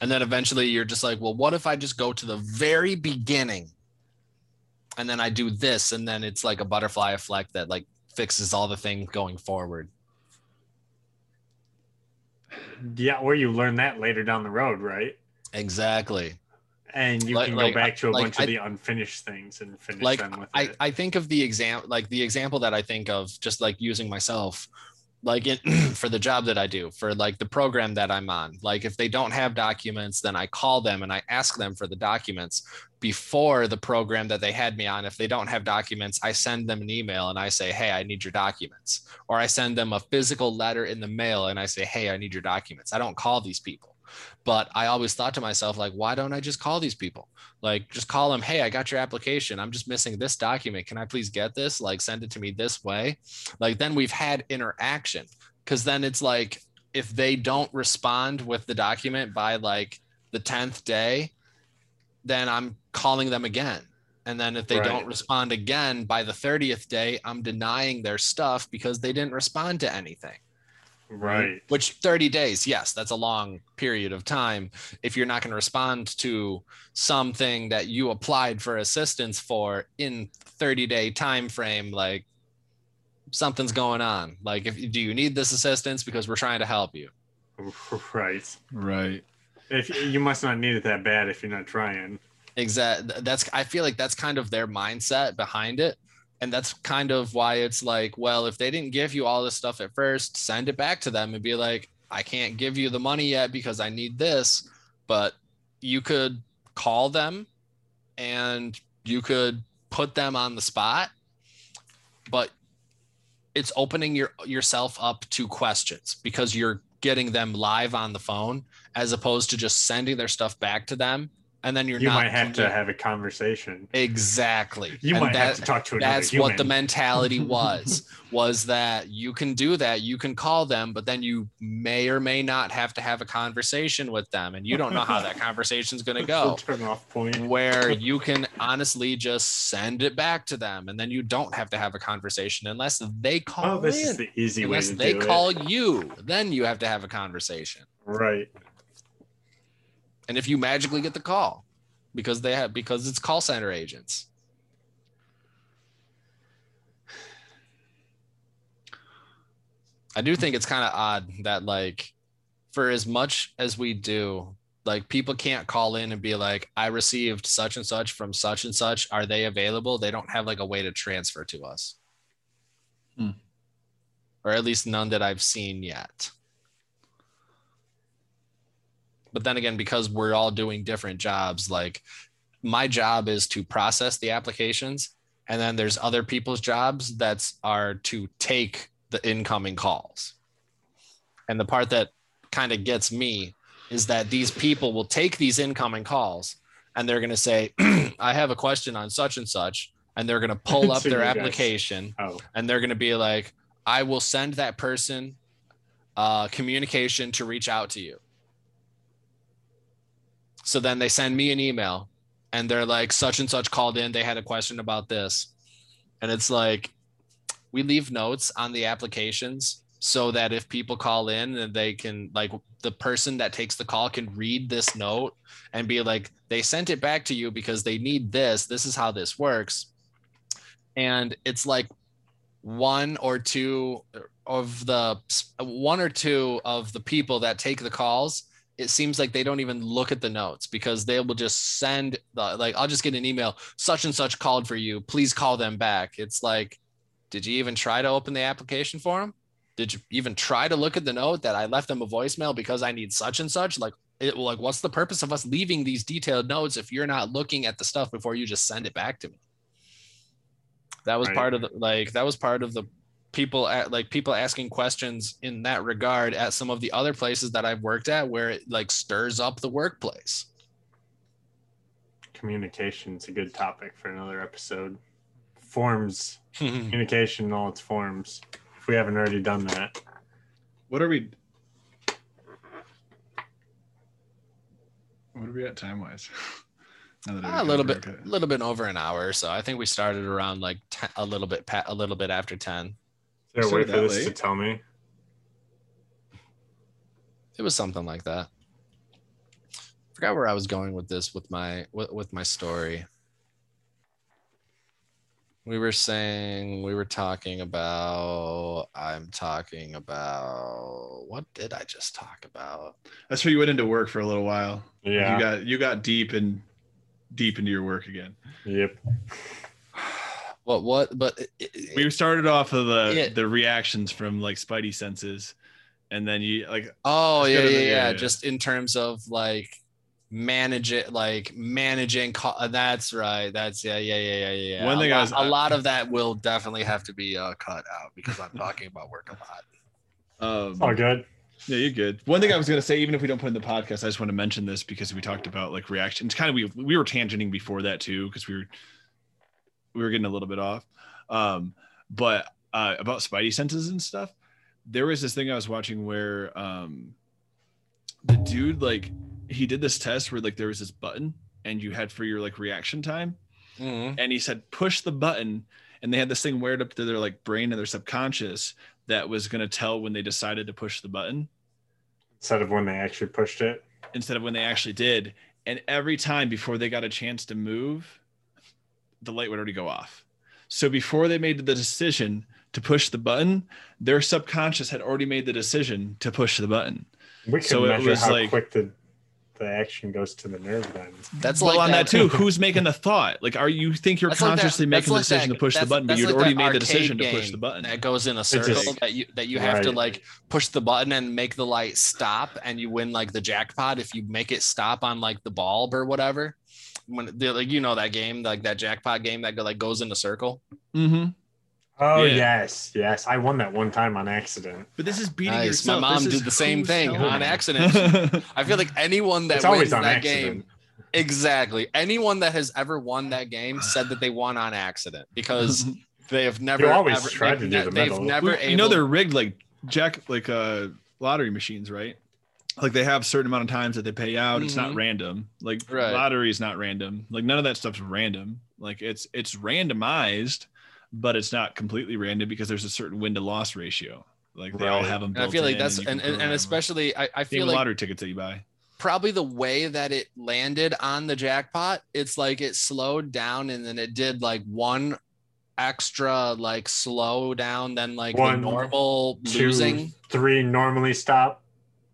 and then eventually you're just like well what if i just go to the very beginning and then i do this and then it's like a butterfly effect that like fixes all the things going forward Yeah, or you learn that later down the road, right? exactly and you Like- can like, go back to a like, bunch I- of the unfinished things and finish like them with I, it. I think of the exam like the example that I think of just like using myself like it for the job that I do for like the program that I'm on. Like if they don't have documents then I call them and I ask them for the documents before the program that they had me on. If they don't have documents I send them an email and I say hey I need your documents. Or I send them a physical letter in the mail and I say hey I need your documents. I don't call these people but I always thought to myself like why don't I just call these people? Like just call them hey i got your application. I'm just missing this document. Can i please get this? Like send it to me this way. Like then we've had interaction because then it's like if they don't respond with the document by like the 10th day then i'm calling them again. And then if they don't respond again by the 30th day i'm denying their stuff because they didn't respond to anything right. which 30 days yes that's a long period of time if you're not going to respond to something that you applied for assistance for in 30 day time frame like something's going on like if do you need this assistance because we're trying to help you Right. Right. If you must not need it that bad if you're not trying. exactly that's i feel like that's kind of their mindset behind it and that's kind of why it's like well if they didn't give you all this stuff at first send it back to them and be like i can't give you the money yet because i need this but you could call them and you could put them on the spot but it's opening your yourself up to questions because you're getting them live on the phone as opposed to just sending their stuff back to them and then you're you might have to have a conversation. exactly You And might that- have to talk to another that's human. what the mentality was was that you can do that you can call them but then you may or may not have to have a conversation with them and you don't know how that conversation is going to go Turn off point. where you can honestly just send it back to them and then you don't have to have a conversation unless they call Oh, this in is the easy way unless to they do call it. you then you have to have a conversation Right. And if you magically get the call because they have because it's call center agents. I do think it's kind of odd that like for as much as we do like people can't call in and be like i received such and such from such and such. Are they available? They don't have like a way to transfer to us. Hmm. or at least none that i've seen yet but then again because we're all doing different jobs like my job is to process the applications and then there's other people's jobs that are to take the incoming calls. And the part that kind of gets me is that these people will take these incoming calls and they're going to say i have a question on such and such and they're going to pull up their application Oh, and they're going to be like i will send that person uh, communication to reach out to you so then they send me an email and they're like such and such called in. They had a question about this. And it's like we leave notes on the applications so that if people call in and they can like the person that takes the call can read this note and be like they sent it back to you because they need this. This is how this works. And it's like one or two of the one or two of the people that take the calls it seems like they don't even look at the notes because they will just send the like i'll just get an email such and such called for you please call them back. It's like did you even try to open the application for them did you even try to look at the note that i left them a voicemail because i need such and such? Like it like what's the purpose of us leaving these detailed notes if you're not looking at the stuff before you just send it back to me? That was Right. part of the like that was part of the people at like people asking questions in that regard at some of the other places that I've worked at where it like stirs up the workplace. communication. communication's a good topic for another episode. Forms, communication in all its forms. If we haven't already done that. What are we? What are we at time wise? a little bit, a little bit over an hour. So I think we started around like 10, a little bit, pa- a little bit after 10. Is there a way for that this to tell me? It was something like that. I Forgot where I was going with this with my with, with my story. We were saying we were talking about I'm talking about what did I just talk about? That's where you went into work for a little while. Yeah. You got you got deep and deep into your work again. Yep. What what? But it- it- We started off of the Yeah. the reactions from like Spidey senses, and then you like oh yeah yeah, the- yeah yeah, yeah. Just in terms of like manage it, like managing. Co- uh, that's right. That's yeah yeah yeah yeah yeah. One a thing I lot, was- a lot of that will definitely have to be uh, cut out because I'm talking about work a lot. um, All good. Yeah, you're good. One thing I was gonna say, even if we don't put in the podcast, I just want to mention this because we talked about like reactions. Kind of we we were tangenting before that too because we were we were getting a little bit off. Um, but uh, about Spidey senses and stuff, there was this thing I was watching where um, the dude like he did this test where like there was this button and you had for your like reaction time, Mhm. and he said push the button, and they had this thing wired up to their like brain and their subconscious that was gonna tell when they decided to push the button Instead of when they actually pushed it. instead of when they actually did. And every time before they got a chance to move, the light would already go off. So before they made the decision to push the button, their subconscious had already made the decision to push the button. We could So it measure was how like- quick the, the action goes to the nerve then. That's well, like on that, too, who's making the thought? Like, are you think you're That's like that- consciously making the like decision that- to push the button, but you'd like already made the decision to push the button? That goes in a just- circle that you that you have to like push the button and make the light stop, and you win like the jackpot if you make it stop on like the bulb or whatever. When the, like you know that game, like that jackpot game that go, like goes in a circle. Mm-hmm. Oh Yeah. yes, yes. I won that one time on accident. But this is beating Nice. My mom This did the same thing telling on accident. I feel like anyone that it's always wins on that accident. game, exactly. Anyone that has ever won that game said that they won on accident because they have never. always ever, try they've to do the they've middle. never. you know they're rigged like jack like uh lottery machines right like they have a certain amount of times that they pay out it's not Mhm. random like Right. lottery is not random like none of that stuff's random like it's it's randomized but it's not completely random because there's a certain win to loss ratio like they all have them And I built feel like that's you and, and, and program them. especially I, I feel like lottery tickets that you buy probably the way that it landed on the jackpot, it's like it slowed down and then it did like one extra like slow down than like One, the normal Two, losing. three normally stop.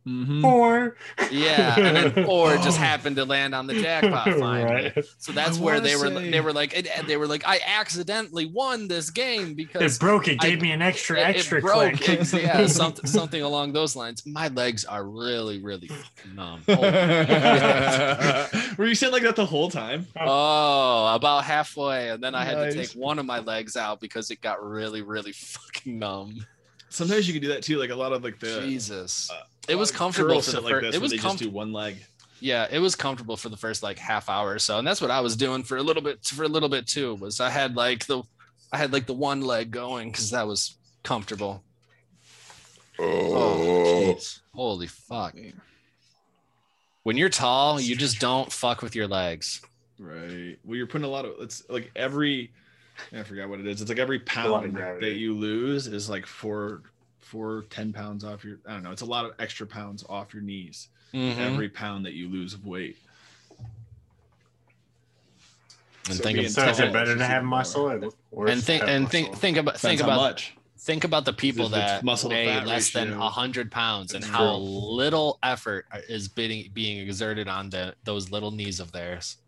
Mhm. Four. Yeah, and then four just happened to land on the jackpot finally. Right. So that's I where wanna they were. say- They were like, it, they were like, I accidentally won this game because It broke. It I- gave me an extra, it, it extra broke. click. Ex- yeah, something, something along those lines. My legs are really, really numb. Oh, were you sitting like that the whole time Oh, about halfway, and then I had to take one of my legs out because it got really, really fucking numb. sometimes you can do that too like a lot of like the Jesus, uh, it was comfortable for the sit like first. this It where was they just do comfortable. one leg Yeah, it was comfortable for the first like half hour or so, and that's what I was doing for a little bit. For a little bit too, was I had like the, I had like the one leg going because that was comfortable. Oh, oh jeez. holy fuck! When you're tall, you just don't fuck with your legs. Right. Well, you're putting a lot of it's like every I forgot what it is. It's like every pound that you lose is like four four ten pounds off your I don't know. It's a lot of extra pounds off your knees. Mhm. Every pound that you lose of weight. And So think being of, So is it better is to have muscle or worse and think and think muscle? think about think Depends about much. think about the people that muscle to weigh fat less than ratio. 100 pounds and That's how little effort is being being exerted on the those little knees of theirs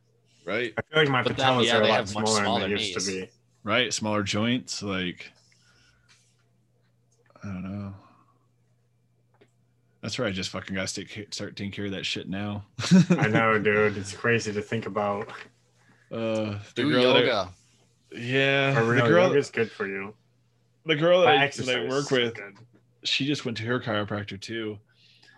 Right. I feel like my But then, patellas yeah, are a lot much smaller, smaller than they used to be. Right. Smaller joints. Like I don't know. That's right. I just fucking gotta start, start taking care of that shit now. I know, dude. It's crazy to think about. Uh, the do girl that- yoga yeah. For The girl, yoga's good for you. the girl that I, that I work with, good. she just went to her chiropractor too,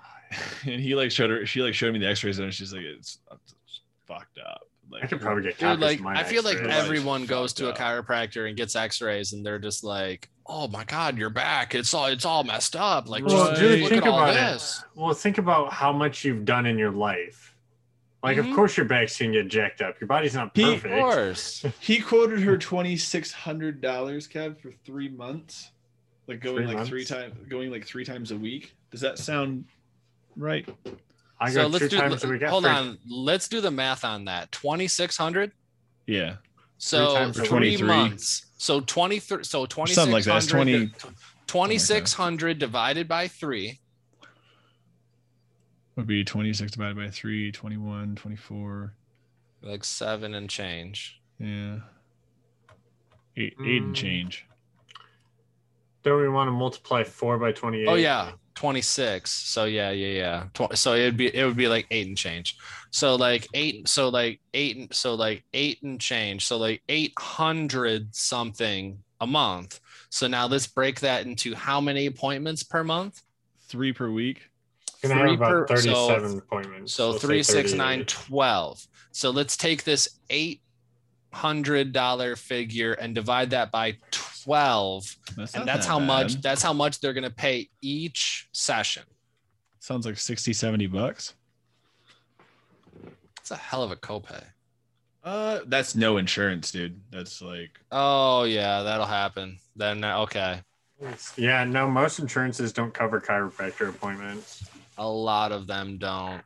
and he like showed her. She like showed me the X-rays and she's like, it's, it's fucked up. Like I could probably get dude like my i feel like X-rays. everyone goes to a fucked chiropractor and gets x-rays and they're just like oh my god you're back it's all it's all messed up like Well, just dude, look think at all about this it. Well, think about how much you've done in your life. Like, Mhm. of course, your back's gonna get jacked up. Your body's not He- of course He quoted her twenty six hundred dollars, Kev, for three months, like going Three like three times, going like three times a week. Does that sound right? I so go let's two do times a week. hold Free- on let's do the math on that 2600 Yeah, so times three week. 23. months so 23 so 2600 something like that. Twenty. 2600 divided by 3 Would be twenty six divided by three, 21, 24. like seven and change. Yeah. Eight, eight and Mm. change. Don't we want to multiply four by twenty-eight? Oh yeah, 26. So yeah, yeah, yeah. So it'd be it would be like eight and change. So like eight. So like eight. and So like eight and change. So like eight hundred something a month. So now let's break that into how many appointments per month? Three per week. Can I have Three about per- so- thirty-seven appointments? So Let's three, six, nine, 12. So let's take this eight hundred dollar figure and divide that by 12 That's and that's that how much that's how much they're going to pay each session Sounds like 60, 70 bucks. it's a hell of a copay Uh, that's no insurance, dude. That's like oh yeah that'll happen then uh, okay Yeah, no, most insurances don't cover chiropractor appointments. a lot of them don't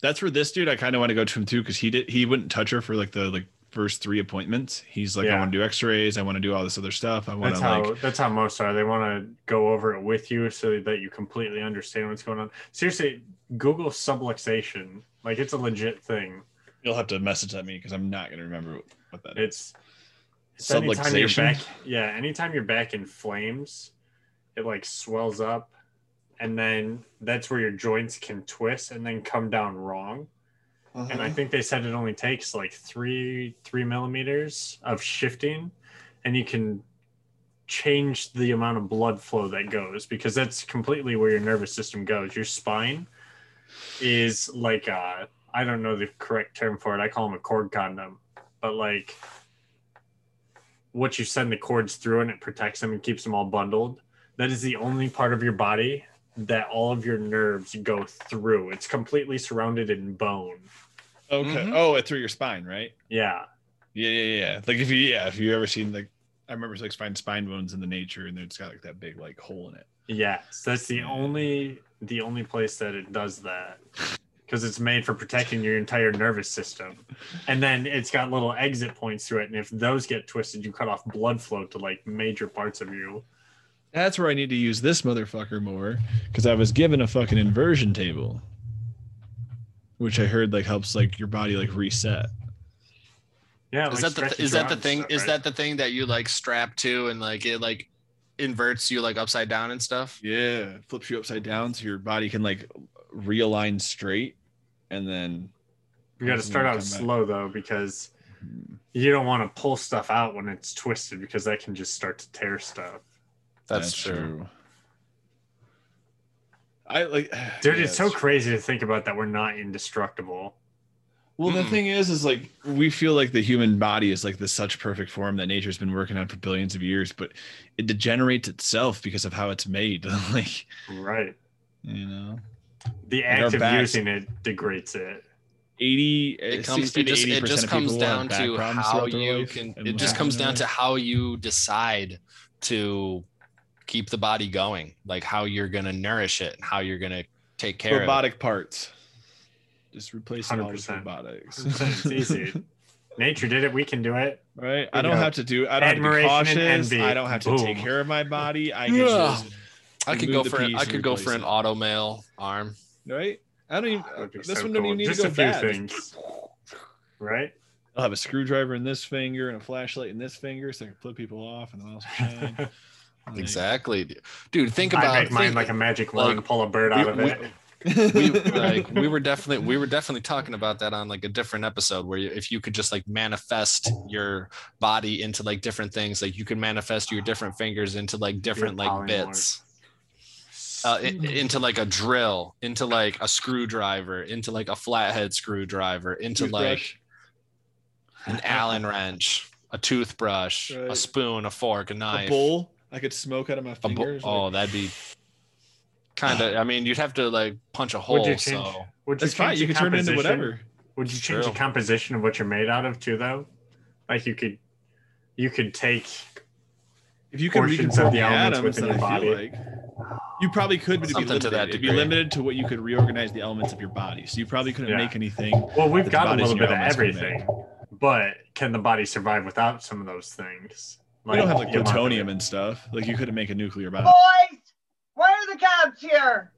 that's for this dude. I kind of want to go to him too because he did he wouldn't touch her for like the like first three appointments. He's like, I want to do X-rays. I want to do all this other stuff. I want That's to how like that's how most are. They want to go over it with you so that you completely understand what's going on. Seriously, Google subluxation. Like it's a legit thing. you'll have to message that me because I'm not gonna remember what, that is. It's it's anytime Subluxation? back yeah, anytime your back inflames, it like swells up and then that's where your joints can twist and then come down wrong. And Uh-huh. I think they said it only takes like three three millimeters of shifting, and you can change the amount of blood flow that goes because that's completely where your nervous system goes. Your spine is like a I don't know the correct term for it. I call them a cord condom, but like what you send the cords through and it protects them and keeps them all bundled. That is the only part of your body that all of your nerves go through. It's completely surrounded in bone. okay. Mhm. Oh, it through your spine, right? Yeah. Yeah, yeah, yeah. Like if you yeah, if you ever seen like I remember like find spine bones in the nature and it's got like that big like hole in it. Yes, that's the only the only place that it does that because it's made for protecting your entire nervous system, and then it's got little exit points through it, and if those get twisted, you cut off blood flow to like major parts of you. That's where I need to use this motherfucker more because I was given a fucking inversion table, which I heard like helps like your body like reset. Yeah, is like that the stretches is that the thing stuff, is right? that the thing that you like strap to and like it like inverts you like upside down and stuff Yeah, flips you upside down so your body can like realign straight, and then you got to start Come out back. slow though because mm-hmm. you don't want to pull stuff out when it's twisted because that can just start to tear stuff. That's, true. I like, Dude, yeah, it's so it's- crazy to think about that we're not indestructible. Well, the Mm-mm. thing is, is like we feel like the human body is like this such perfect form that nature's been working on for billions of years, but it degenerates itself because of how it's made. like, Right. you know, The act of backs- using it degrades it. 80, it comes it just, it just comes down to how you can it just comes down to how you decide to keep the body going like how you're going to nourish it and how you're going to take care of robotic parts. Just replacing all with 100%. robotics. It's easy. Nature did it. We can do it. right? I don't got have to do. I don't have to be cautious. I don't have to take care of my body. I can Yeah. just i could go for an, i could go for an automail arm right. I don't even. That'd this so one don't even need Just to a go few bad. things. Right? I'll have a screwdriver in this finger and a flashlight in this finger, so I can flip people off, and then I'll shine. Like- exactly dude think I about make mine think- like a magic like, wand, pull a bird out of we- it. we like we were definitely we were definitely talking about that on like a different episode where you, if you could just like manifest your body into like different things like you could manifest your different fingers into like different like bits uh, i- into like a drill into like a screwdriver into like a flathead screwdriver into Toothbrush. like an allen wrench a toothbrush a spoon a fork a knife a bowl. I could smoke out of my a bo- fingers. oh like- that'd be kind of i mean you'd have to like punch a hole Would you change? so Would you that's fine. change You the can turn it into whatever. Would you change the composition of what you're made out of too, though? Like you could, you could take. If you could portions reconform of the the elements atoms, within your body. like you probably could, but it'd be Something to limited. that It'd be limited to what you could reorganize the elements of your body. So you probably couldn't Yeah. make anything. Well, we've got a little bit of everything, but can the body survive without some of those things? We don't have like the amount of plutonium and stuff. Like you couldn't make a nuclear bomb. Boys, why are the cabs here?